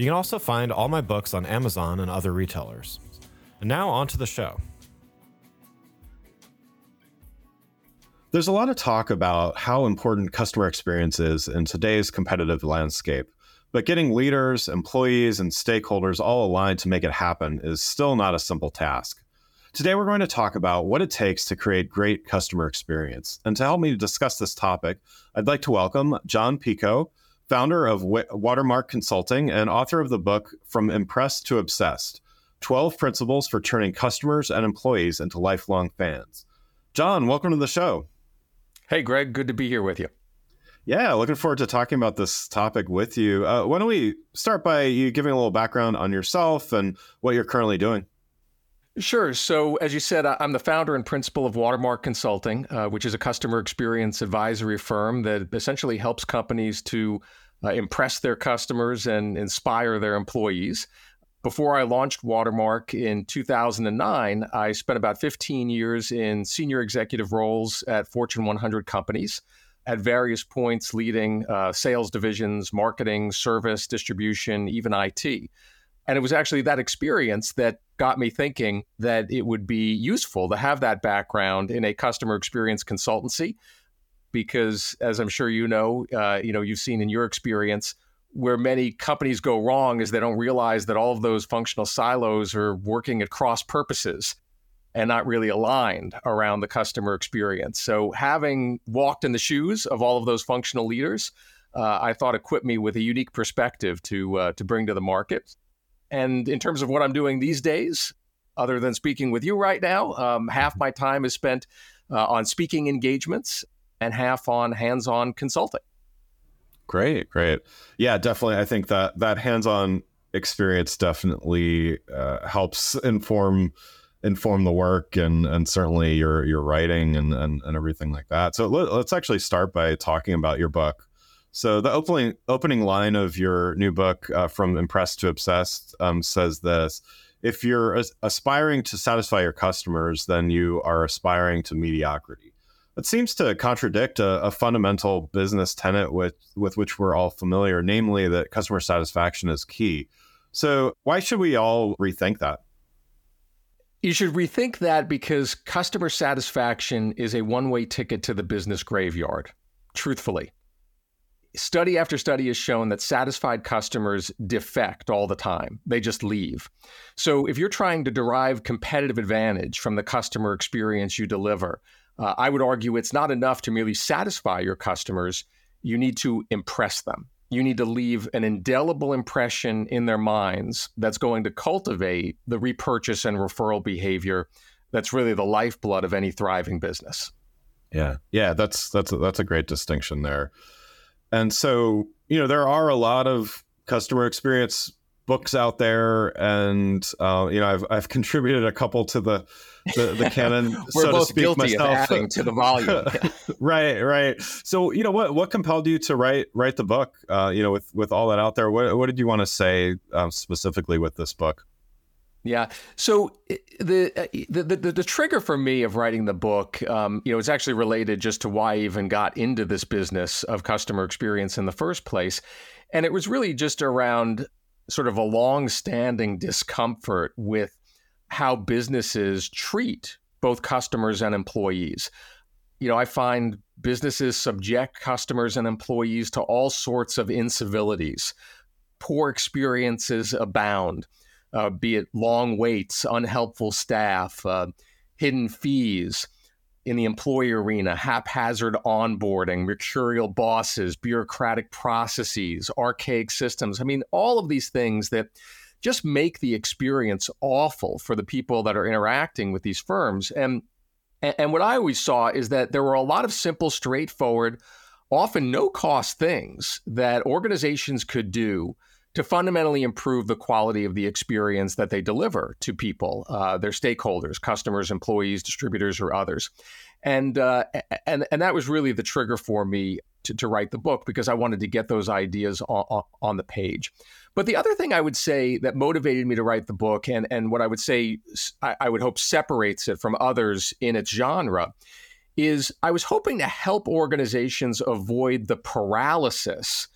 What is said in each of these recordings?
You can also find all my books on Amazon and other retailers. And now on to the show. There's a lot of talk about how important customer experience is in today's competitive landscape, but getting leaders, employees, and stakeholders all aligned to make it happen is still not a simple task. Today, we're going to talk about what it takes to create great customer experience. And to help me discuss this topic, I'd like to welcome Jon Picoult, founder of Watermark Consulting and author of the book From Impressed to Obsessed 12 Principles for Turning Customers and Employees into Lifelong Fans. Jon, welcome to the show. Hey, Greg, good to be here with you. Yeah, looking forward to talking about this topic with you. Uh, why don't we start by you giving a little background on yourself and what you're currently doing? Sure. So, as you said, I'm the founder and principal of Watermark Consulting, uh, which is a customer experience advisory firm that essentially helps companies to uh, impress their customers and inspire their employees. Before I launched Watermark in 2009, I spent about 15 years in senior executive roles at Fortune 100 companies at various points, leading uh, sales divisions, marketing, service, distribution, even IT. And it was actually that experience that got me thinking that it would be useful to have that background in a customer experience consultancy, because as I'm sure you know, uh, you know, you've seen in your experience, where many companies go wrong is they don't realize that all of those functional silos are working at cross purposes and not really aligned around the customer experience. So, having walked in the shoes of all of those functional leaders, uh, I thought equipped me with a unique perspective to uh, to bring to the market. And in terms of what I'm doing these days, other than speaking with you right now, um, half my time is spent uh, on speaking engagements and half on hands-on consulting. Great, great. Yeah, definitely. I think that that hands-on experience definitely uh, helps inform inform the work and and certainly your your writing and and, and everything like that. So let, us actually start by talking about your book. So the opening opening line of your new book, uh, from impressed to obsessed, um, says this: If you're as- aspiring to satisfy your customers, then you are aspiring to mediocrity. It seems to contradict a, a, fundamental business tenet with, with which we're all familiar, namely that customer satisfaction is key. So, why should we all rethink that? You should rethink that because customer satisfaction is a one way ticket to the business graveyard, truthfully. Study after study has shown that satisfied customers defect all the time. They just leave. So, if you're trying to derive competitive advantage from the customer experience you deliver, uh, I would argue it's not enough to merely satisfy your customers. You need to impress them. You need to leave an indelible impression in their minds that's going to cultivate the repurchase and referral behavior that's really the lifeblood of any thriving business. Yeah. Yeah, that's that's a, that's a great distinction there. And so, you know, there are a lot of customer experience books out there and uh, you know, I've I've contributed a couple to the the, the canon, so both to speak, myself. of adding to the volume. right, right. So, you know, what what compelled you to write write the book? Uh, you know, with with all that out there, what what did you want to say um, specifically with this book? Yeah. So the, the, the the trigger for me of writing the book, um, you know, is actually related just to why I even got into this business of customer experience in the first place, and it was really just around sort of a long-standing discomfort with how businesses treat both customers and employees. You know, I find businesses subject customers and employees to all sorts of incivilities. Poor experiences abound. Uh, be it long waits, unhelpful staff, uh, hidden fees in the employee arena, haphazard onboarding, mercurial bosses, bureaucratic processes, archaic systems. I mean, all of these things that just make the experience awful for the people that are interacting with these firms. And and what I always saw is that there were a lot of simple, straightforward, often no cost things that organizations could do to fundamentally improve the quality of the experience that they deliver to people, uh, their stakeholders, customers, employees, distributors, or others. And uh, and and that was really the trigger for me to, to write the book because I wanted to get those ideas on, on the page. But the other thing I would say that motivated me to write the book, and and what I would say I, I would hope separates it from others in its genre, is I was hoping to help organizations avoid the paralysis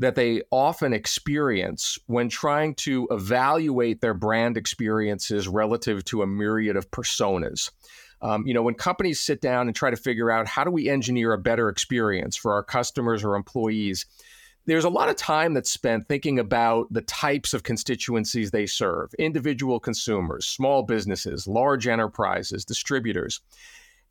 that they often experience when trying to evaluate their brand experiences relative to a myriad of personas. Um, you know, when companies sit down and try to figure out how do we engineer a better experience for our customers or employees, there's a lot of time that's spent thinking about the types of constituencies they serve individual consumers, small businesses, large enterprises, distributors.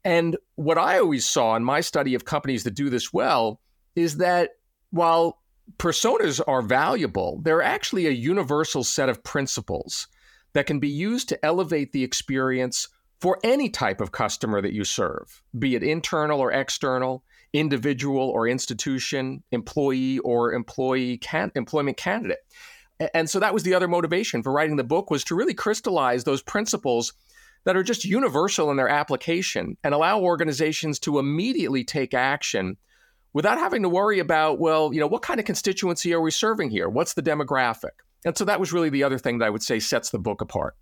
And what I always saw in my study of companies that do this well is that while personas are valuable, they're actually a universal set of principles that can be used to elevate the experience for any type of customer that you serve, be it internal or external, individual or institution, employee or employee can- employment candidate. And so that was the other motivation for writing the book was to really crystallize those principles that are just universal in their application and allow organizations to immediately take action without having to worry about, well, you know, what kind of constituency are we serving here? What's the demographic? And so that was really the other thing that I would say sets the book apart.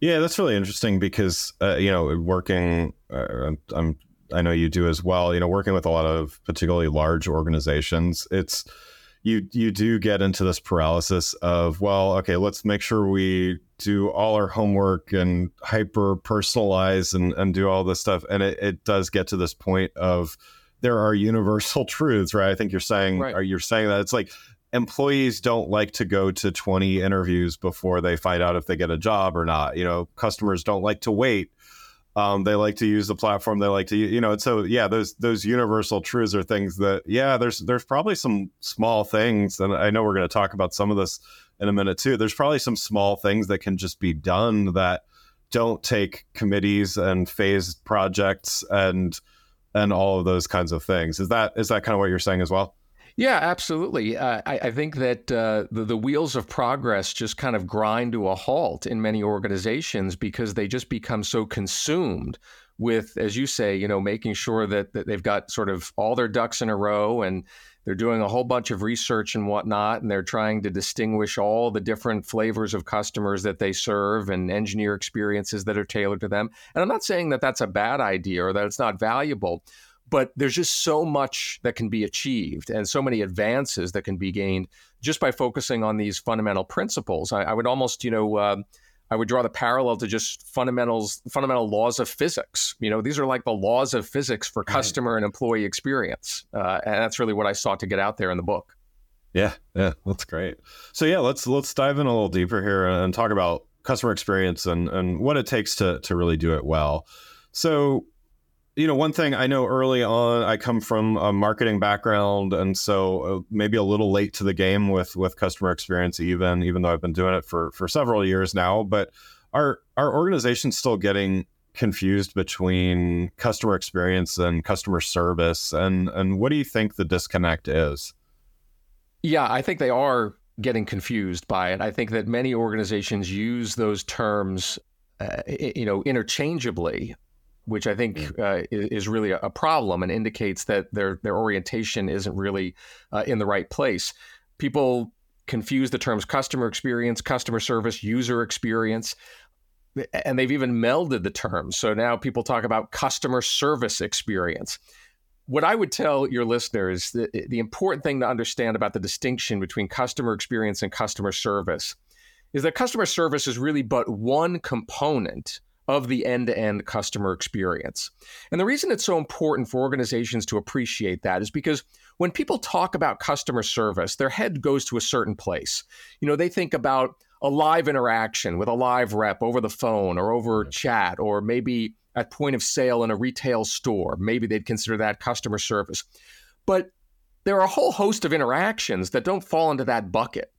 Yeah, that's really interesting because uh, you know, working, uh, I'm, I know you do as well. You know, working with a lot of particularly large organizations, it's you you do get into this paralysis of well, okay, let's make sure we do all our homework and hyper personalize and and do all this stuff, and it, it does get to this point of there are universal truths, right? I think you're saying right. are you're saying that it's like employees don't like to go to 20 interviews before they find out if they get a job or not. You know, customers don't like to wait. Um, they like to use the platform. They like to, you know, and so yeah, those those universal truths are things that yeah, there's there's probably some small things, and I know we're going to talk about some of this in a minute too. There's probably some small things that can just be done that don't take committees and phased projects and and all of those kinds of things. Is that is that kind of what you're saying as well? Yeah, absolutely. Uh, I, I, think that uh, the, the wheels of progress just kind of grind to a halt in many organizations because they just become so consumed with, as you say, you know, making sure that, that they've got sort of all their ducks in a row and they're doing a whole bunch of research and whatnot, and they're trying to distinguish all the different flavors of customers that they serve and engineer experiences that are tailored to them. And I'm not saying that that's a bad idea or that it's not valuable, but there's just so much that can be achieved and so many advances that can be gained just by focusing on these fundamental principles. I, I would almost, you know, uh, I would draw the parallel to just fundamentals, fundamental laws of physics. You know, these are like the laws of physics for customer and employee experience, uh, and that's really what I sought to get out there in the book. Yeah, yeah, that's great. So yeah, let's let's dive in a little deeper here and talk about customer experience and and what it takes to to really do it well. So you know, one thing I know early on, I come from a marketing background, and so uh, maybe a little late to the game with with customer experience, even even though I've been doing it for for several years now. But our our organization's still getting confused between customer experience and customer service, and and what do you think the disconnect is? Yeah, I think they are getting confused by it. I think that many organizations use those terms uh, you know interchangeably which I think uh, is really a problem and indicates that their their orientation isn't really uh, in the right place. People confuse the terms customer experience, customer service, user experience, and they've even melded the terms. So now people talk about customer service experience. What I would tell your listeners, the, the important thing to understand about the distinction between customer experience and customer service is that customer service is really but one component of the end to end customer experience. And the reason it's so important for organizations to appreciate that is because when people talk about customer service, their head goes to a certain place. You know, they think about a live interaction with a live rep over the phone or over chat, or maybe at point of sale in a retail store. Maybe they'd consider that customer service. But there are a whole host of interactions that don't fall into that bucket.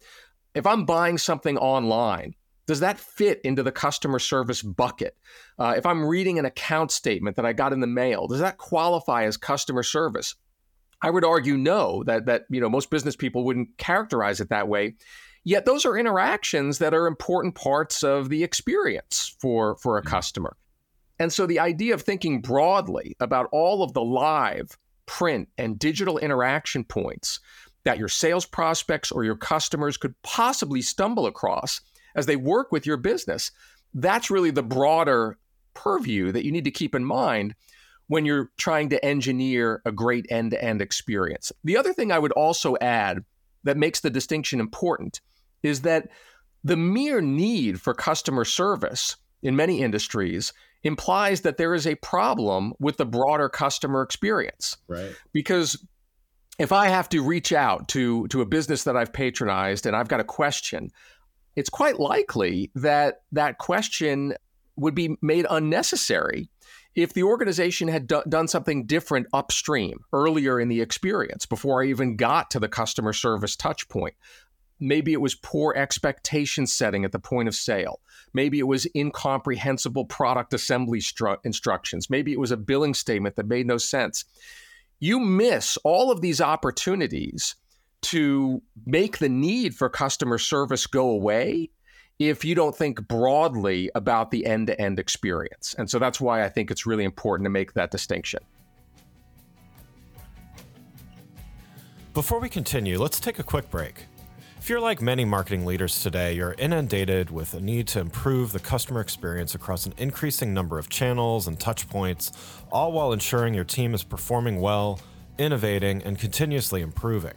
If I'm buying something online, does that fit into the customer service bucket? Uh, if I'm reading an account statement that I got in the mail, does that qualify as customer service? I would argue no, that that you know most business people wouldn't characterize it that way. Yet those are interactions that are important parts of the experience for for a mm-hmm. customer. And so the idea of thinking broadly about all of the live, print, and digital interaction points that your sales prospects or your customers could possibly stumble across as they work with your business, that's really the broader purview that you need to keep in mind when you're trying to engineer a great end to end experience. The other thing I would also add that makes the distinction important is that the mere need for customer service in many industries implies that there is a problem with the broader customer experience. Right. Because if I have to reach out to to a business that I've patronized and I've got a question, it's quite likely that that question would be made unnecessary if the organization had do- done something different upstream earlier in the experience before I even got to the customer service touch point. Maybe it was poor expectation setting at the point of sale. Maybe it was incomprehensible product assembly stru- instructions. Maybe it was a billing statement that made no sense. You miss all of these opportunities to make the need for customer service go away if you don't think broadly about the end to end experience. And so that's why I think it's really important to make that distinction. Before we continue, let's take a quick break. If you're like many marketing leaders today, you're inundated with a need to improve the customer experience across an increasing number of channels and touch points, all while ensuring your team is performing well, innovating, and continuously improving.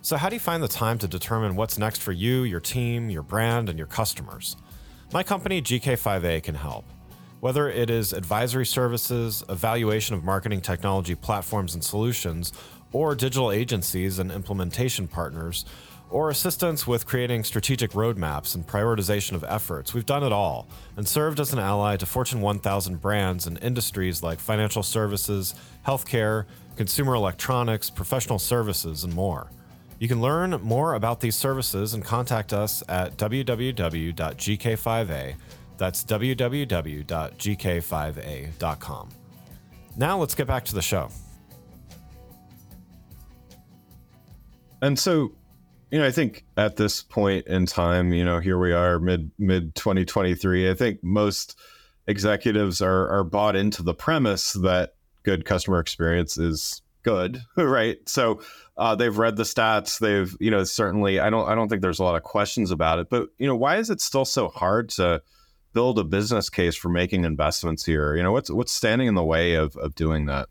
So, how do you find the time to determine what's next for you, your team, your brand, and your customers? My company, GK5A, can help. Whether it is advisory services, evaluation of marketing technology platforms and solutions, or digital agencies and implementation partners, or assistance with creating strategic roadmaps and prioritization of efforts, we've done it all and served as an ally to Fortune 1000 brands and industries like financial services, healthcare, consumer electronics, professional services, and more. You can learn more about these services and contact us at www.gk5a. That's www.gk5a.com. Now let's get back to the show. And so, you know, I think at this point in time, you know, here we are mid mid 2023. I think most executives are are bought into the premise that good customer experience is good, right? So uh, they've read the stats. They've, you know, certainly. I don't. I don't think there's a lot of questions about it. But you know, why is it still so hard to build a business case for making investments here? You know, what's what's standing in the way of of doing that?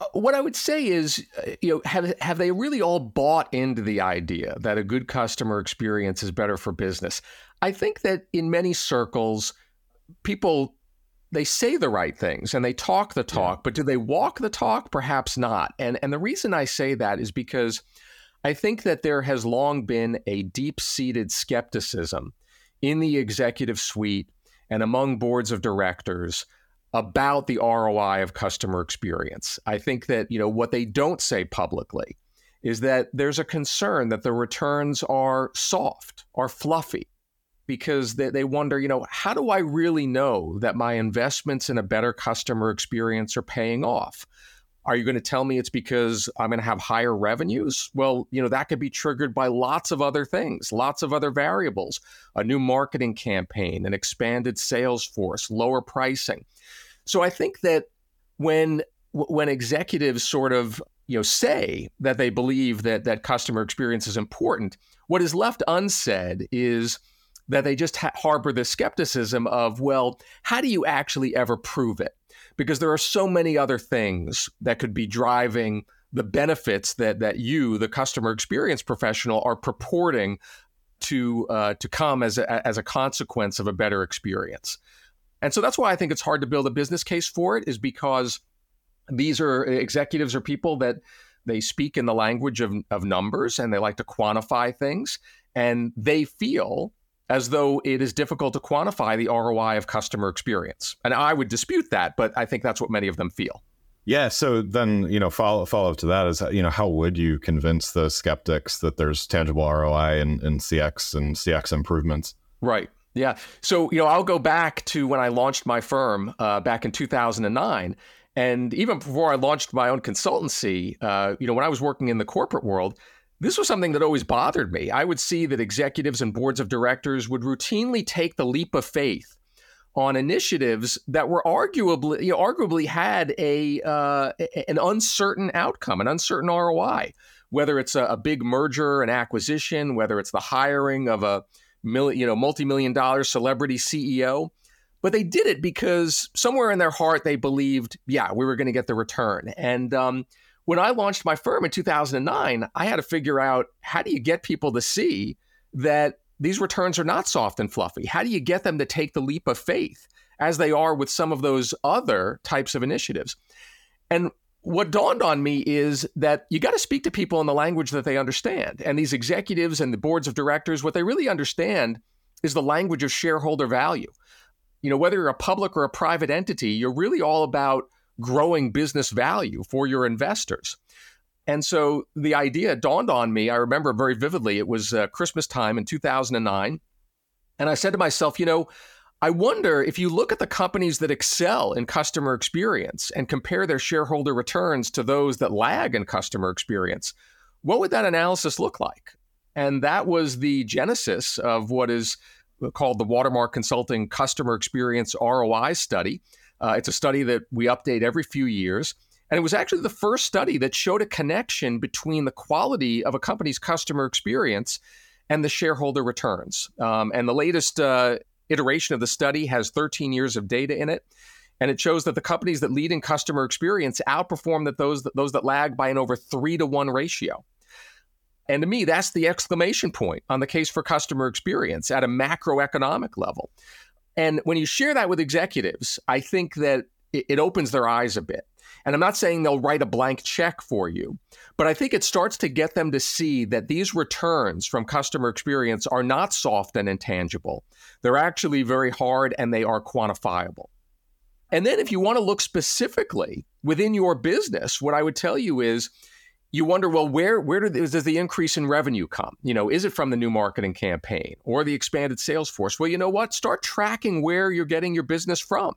Uh, what I would say is, uh, you know, have have they really all bought into the idea that a good customer experience is better for business? I think that in many circles, people they say the right things and they talk the talk, yeah. but do they walk the talk? Perhaps not. And and the reason I say that is because I think that there has long been a deep-seated skepticism in the executive suite and among boards of directors about the ROI of customer experience. I think that, you know, what they don't say publicly is that there's a concern that the returns are soft, are fluffy, because they, they wonder, you know, how do I really know that my investments in a better customer experience are paying off? Are you going to tell me it's because I'm going to have higher revenues? Well, you know, that could be triggered by lots of other things, lots of other variables, a new marketing campaign, an expanded sales force, lower pricing. So I think that when when executives sort of, you know, say that they believe that that customer experience is important, what is left unsaid is that they just ha- harbor this skepticism of, well, how do you actually ever prove it? Because there are so many other things that could be driving the benefits that that you, the customer experience professional, are purporting to uh, to come as a, as a consequence of a better experience. And so that's why I think it's hard to build a business case for it, is because these are executives or people that they speak in the language of, of numbers and they like to quantify things and they feel as though it is difficult to quantify the ROI of customer experience. And I would dispute that, but I think that's what many of them feel. Yeah. So then, you know, follow follow up to that is, you know, how would you convince the skeptics that there's tangible ROI in, in CX and CX improvements? Right. Yeah. So, you know, I'll go back to when I launched my firm uh, back in 2009. And even before I launched my own consultancy, uh, you know, when I was working in the corporate world, this was something that always bothered me. I would see that executives and boards of directors would routinely take the leap of faith on initiatives that were arguably you know, arguably had a uh, an uncertain outcome, an uncertain ROI. Whether it's a, a, big merger and acquisition, whether it's the hiring of a million, you know multi-million dollar celebrity CEO, but they did it because somewhere in their heart they believed, yeah, we were going to get the return. And um, when I launched my firm in 2009, I had to figure out how do you get people to see that these returns are not soft and fluffy. How do you get them to take the leap of faith as they are with some of those other types of initiatives? And what dawned on me is that you got to speak to people in the language that they understand. And these executives and the boards of directors, what they really understand is the language of shareholder value. You know, whether you're a public or a private entity, you're really all about growing business value for your investors. And so the idea dawned on me. I remember very vividly. It was uh, Christmas time in 2009. And I said to myself, you know, I wonder if you look at the companies that excel in customer experience and compare their shareholder returns to those that lag in customer experience, what would that analysis look like? And that was the genesis of what is called the Watermark Consulting Customer Experience ROI Study. Uh, it's a study that we update every few years. And it was actually the first study that showed a connection between the quality of a company's customer experience and the shareholder returns. Um, and the latest uh, iteration of the study has 13 years of data in it. And it shows that the companies that lead in customer experience outperform that those, those that lag by an over three to one ratio. And to me, that's the exclamation point on the case for customer experience at a macroeconomic level. And when you share that with executives, I think that it, opens their eyes a bit. And I'm not saying they'll write a blank check for you, but I think it starts to get them to see that these returns from customer experience are not soft and intangible. They're actually very hard and they are quantifiable. And then if you want to look specifically within your business, what I would tell you is you wonder, well, where where does the increase in revenue come? You know, is it from the new marketing campaign or the expanded sales force? Well, you know what? Start tracking where you're getting your business from.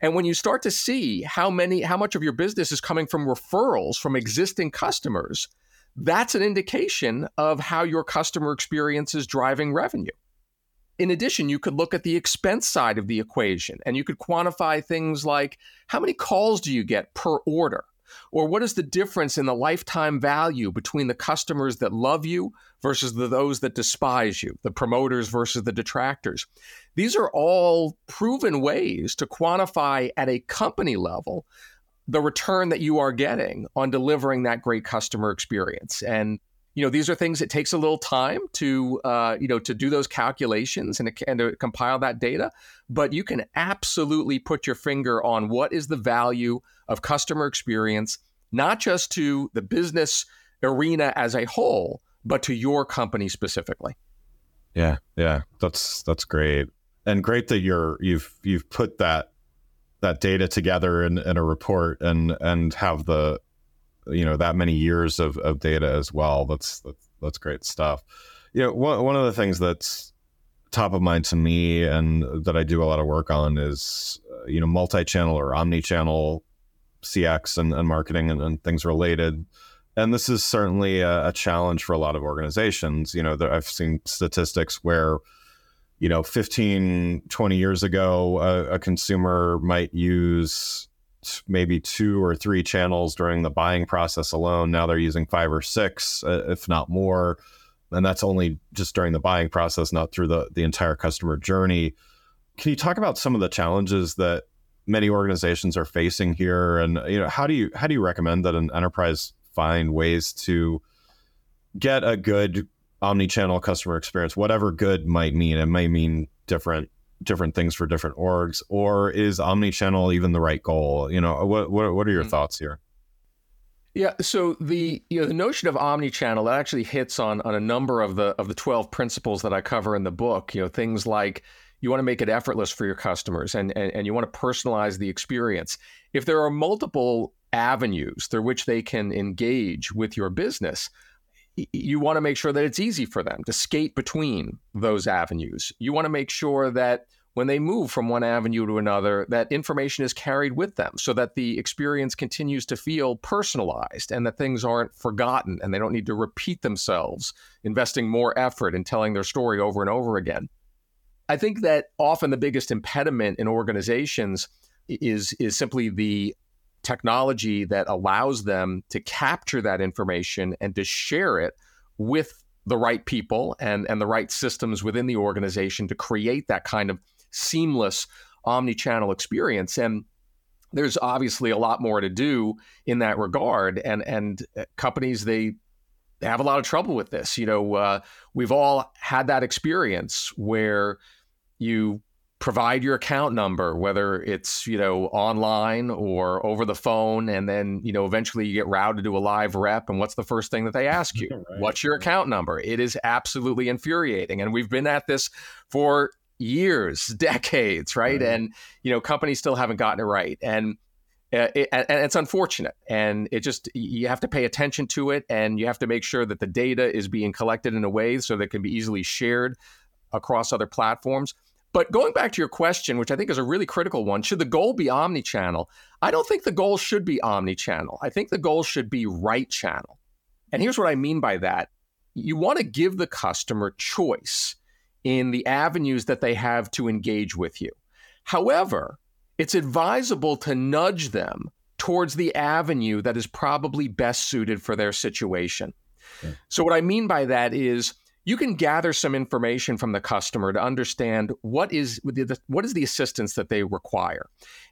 And when you start to see how many how much of your business is coming from referrals from existing customers, that's an indication of how your customer experience is driving revenue. In addition, you could look at the expense side of the equation and you could quantify things like how many calls do you get per order? Or what is the difference in the lifetime value between the customers that love you versus the, those that despise you, the promoters versus the detractors? These are all proven ways to quantify at a company level the return that you are getting on delivering that great customer experience. And you know these are things it takes a little time to uh, you know to do those calculations and, and to compile that data but you can absolutely put your finger on what is the value of customer experience not just to the business arena as a whole but to your company specifically. Yeah yeah that's that's great. And great that you're you've you've put that that data together in, in a report and and have the you know that many years of, of data as well. That's, that's great stuff. You know, one one of the things that's top of mind to me and that I do a lot of work on is uh, you know multi-channel or omni-channel CX and, and marketing and, and, things related. And this is certainly a, a, challenge for a lot of organizations. You know, I've seen statistics where you know 15 20 years ago a, a consumer might use maybe two or three channels during the buying process alone. Now they're using five or six, uh, if not more. And that's only just during the buying process, not through the, the entire customer journey. Can you talk about some of the challenges that many organizations are facing here? And you know, how do you how do you recommend that an enterprise find ways to get a good omni-channel customer experience, whatever good might mean? It may mean different different things for different orgs, or is omni-channel even the right goal? You know, what what, what are your mm-hmm. thoughts here? Yeah, so the you know the notion of omni-channel that actually hits on on a number of the of the 12 principles that I cover in the book, you know, things like you want to make it effortless for your customers and, and, and you want to personalize the experience. If there are multiple avenues through which they can engage with your business, you want to make sure that it's easy for them to skate between those avenues. You want to make sure that when they move from one avenue to another, that information is carried with them so that the experience continues to feel personalized and that things aren't forgotten and they don't need to repeat themselves, investing more effort in telling their story over and over again. I think that often the biggest impediment in organizations is, is simply the technology that allows them to capture that information and to share it with the right people and, and the right systems within the organization to create that kind of seamless omni-channel experience. And there's obviously a lot more to do in that regard. And and uh, companies they they have a lot of trouble with this. You know uh, we've all had that experience where you provide your account number whether it's you know online or over the phone and then you know eventually you get routed to a live rep and what's the first thing that they ask you right. what's your account number it is absolutely infuriating and we've been at this for years, decades, right? right? And you know, companies still haven't gotten it right, and uh, it, and it's unfortunate. And it just you have to pay attention to it, and you have to make sure that the data is being collected in a way so that it can be easily shared across other platforms. But going back to your question, which I think is a really critical one, should the goal be omni-channel? I don't think the goal should be omni-channel. I think the goal should be right channel. And here's what I mean by that. You want to give the customer choice in the avenues that they have to engage with you. However, it's advisable to nudge them towards the avenue that is probably best suited for their situation. Okay. So, what I mean by that is you can gather some information from the customer to understand what is the, what is the assistance that they require.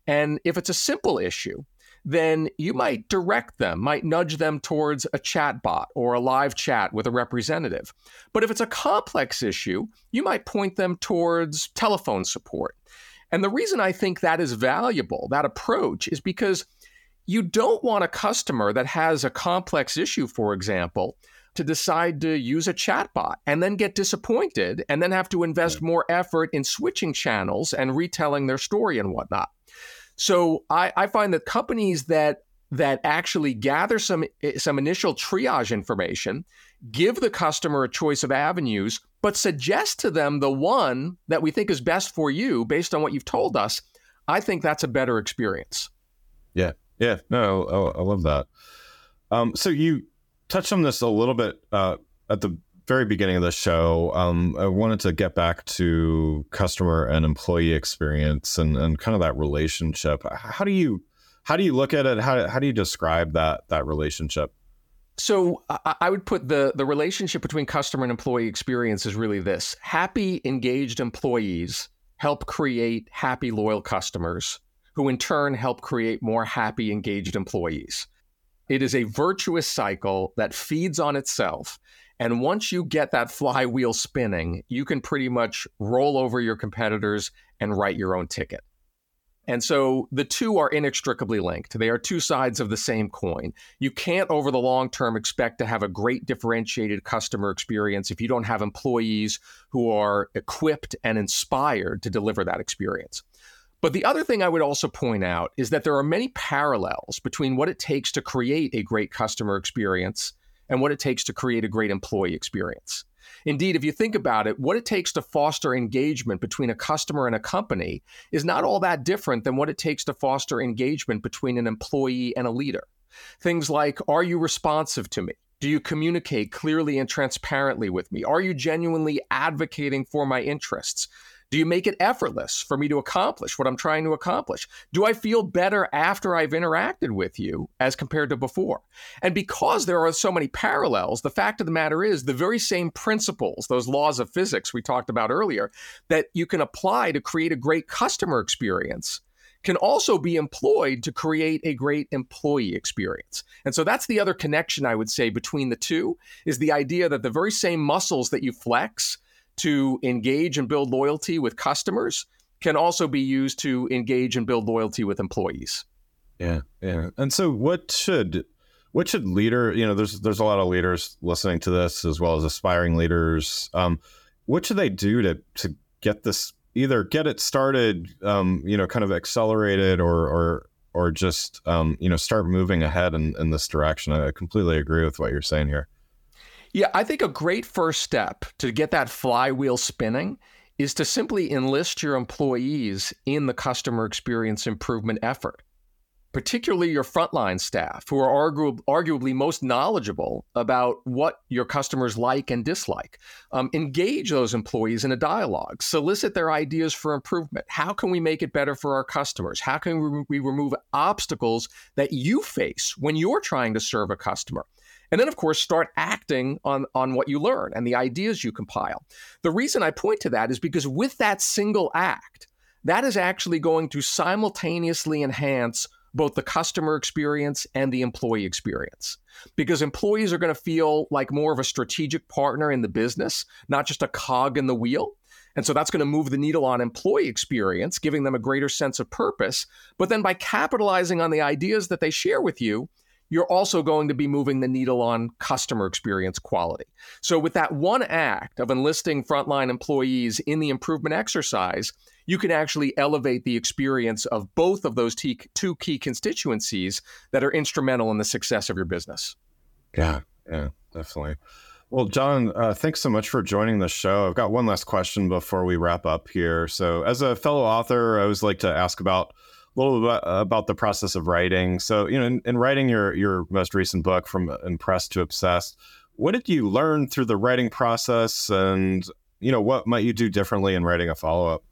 And if it's a simple issue, then you might direct them, might nudge them towards a chat bot or a live chat with a representative. But if it's a complex issue, you might point them towards telephone support. And the reason I think that is valuable, that approach, is because you don't want a customer that has a complex issue, for example, to decide to use a chatbot and then get disappointed and then have to invest more effort in switching channels and retelling their story and whatnot. So I, I find that companies that that actually gather some eh, some initial triage information, give the customer a choice of avenues, but suggest to them the one that we think is best for you based on what you've told us. I think that's a better experience. Yeah, yeah, no, I, I love that. Um, so you touched on this a little bit uh, at the very beginning of the show, um, I wanted to get back to customer and employee experience and, and kind of that relationship. How do you how do you look at it? How, how do you describe that that relationship? So I would put the the relationship between customer and employee experience is really this: happy, engaged employees help create happy, loyal customers, who in turn help create more happy, engaged employees. It is a virtuous cycle that feeds on itself and once you get that flywheel spinning, you can pretty much roll over your competitors and write your own ticket. And so the two are inextricably linked. They are two sides of the same coin. You can't, over the long term, expect to have a great differentiated customer experience if you don't have employees who are equipped and inspired to deliver that experience. But the other thing I would also point out is that there are many parallels between what it takes to create a great customer experience and what it takes to create a great employee experience. Indeed, if you think about it, what it takes to foster engagement between a customer and a company is not all that different than what it takes to foster engagement between an employee and a leader. Things like Are you responsive to me? Do you communicate clearly and transparently with me? Are you genuinely advocating for my interests? Do you make it effortless for me to accomplish what I'm trying to accomplish? Do I feel better after I've interacted with you as compared to before? And because there are so many parallels, the fact of the matter is the very same principles, those laws of physics we talked about earlier, that you can apply to create a great customer experience can also be employed to create a great employee experience. And so that's the other connection I would say between the two is the idea that the very same muscles that you flex to engage and build loyalty with customers can also be used to engage and build loyalty with employees. Yeah, yeah. And so what should what should leader you know there's there's a lot of leaders listening to this as well as aspiring leaders um, what should they do to to get this either get it started um, you know kind of accelerated or or or just um, you know start moving ahead in, in this direction i completely agree with what you're saying here yeah i think a great first step to get that flywheel spinning is to simply enlist your employees in the customer experience improvement effort particularly your frontline staff, who are argu- arguably most knowledgeable about what your customers like and dislike. Um, engage those employees in a dialogue, solicit their ideas for improvement. How can we make it better for our customers? How can we remove obstacles that you face when you're trying to serve a customer? And then, of course, start acting on, on what you learn and the ideas you compile. The reason I point to that is because with that single act, that is actually going to simultaneously enhance both the customer experience and the employee experience. Because employees are going to feel like more of a strategic partner in the business, not just a cog in the wheel. And so that's going to move the needle on employee experience, giving them a greater sense of purpose. But then by capitalizing on the ideas that they share with you, you're also going to be moving the needle on customer experience quality. So, with that one act of enlisting frontline employees in the improvement exercise, you can actually elevate the experience of both of those two key constituencies that are instrumental in the success of your business. Yeah, yeah, definitely. Well, Jon, uh, thanks so much for joining the show. I've got one last question before we wrap up here. So, as a fellow author, I always like to ask about little bit uh, about the process of writing. So, you know, in, in writing your your most recent book, from impressed to obsessed, what did you learn through the writing process, and you know, what might you do differently in writing a follow up?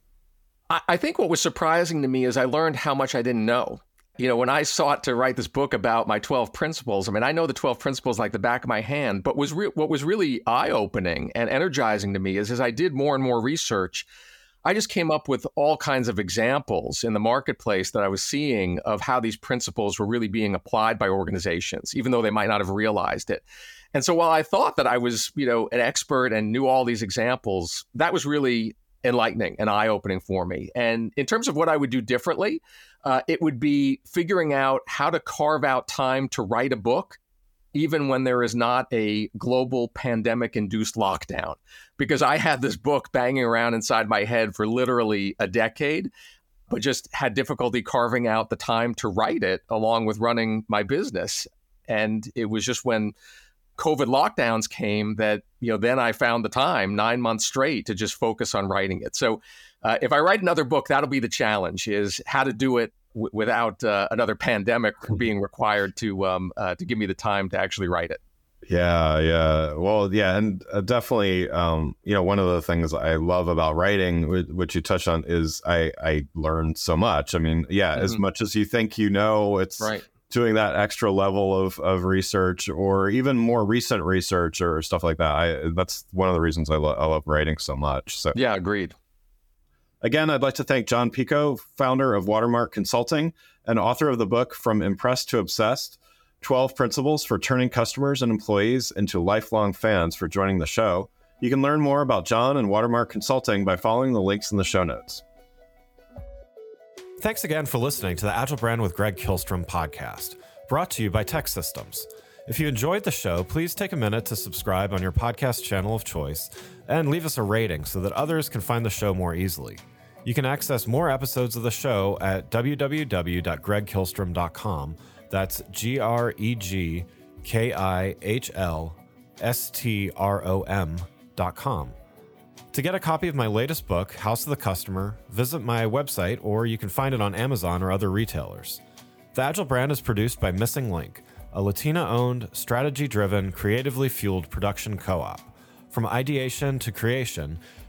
I think what was surprising to me is I learned how much I didn't know. You know, when I sought to write this book about my 12 principles, I mean, I know the 12 principles like the back of my hand, but was re- what was really eye opening and energizing to me is as I did more and more research, I just came up with all kinds of examples in the marketplace that I was seeing of how these principles were really being applied by organizations, even though they might not have realized it. And so while I thought that I was, you know, an expert and knew all these examples, that was really enlightening and eye opening for me. And in terms of what I would do differently, uh, it would be figuring out how to carve out time to write a book, even when there is not a global pandemic induced lockdown. Because I had this book banging around inside my head for literally a decade. But just had difficulty carving out the time to write it along with running my business. And it was just when COVID lockdowns came that, you know, then I found the time nine months straight to just focus on writing it. So uh, if I write another book, that'll be the challenge is how to do it w- without uh, another pandemic being required to, um, uh, to give me the time to actually write it. Yeah, yeah. Well, yeah, and uh, definitely, um, you know, one of the things I love about writing, which you touched on, is I I learned so much. I mean, yeah, mm-hmm. as much as you think you know, it's right doing that extra level of, of research or even more recent research or stuff like that. I, that's one of the reasons I, lo- I love writing so much. So yeah, agreed. Again, I'd like to thank Jon Picoult, founder of Watermark Consulting and author of the book From Impressed to Obsessed 12 Principles for Turning Customers and Employees into Lifelong Fans, for joining the show. You can learn more about Jon and Watermark Consulting by following the links in the show notes. Thanks again for listening to the Agile Brand with Greg Kihlstrom podcast, brought to you by TEKsystems. If you enjoyed the show, please take a minute to subscribe on your podcast channel of choice and leave us a rating so that others can find the show more easily. You can access more episodes of the show at www.gregkihlstrom.com. That's G R E G K I H L S T R O M.com. To get a copy of my latest book, House of the Customer, visit my website or you can find it on Amazon or other retailers. The Agile brand is produced by Missing Link, a Latina owned, strategy driven, creatively fueled production co op. From ideation to creation,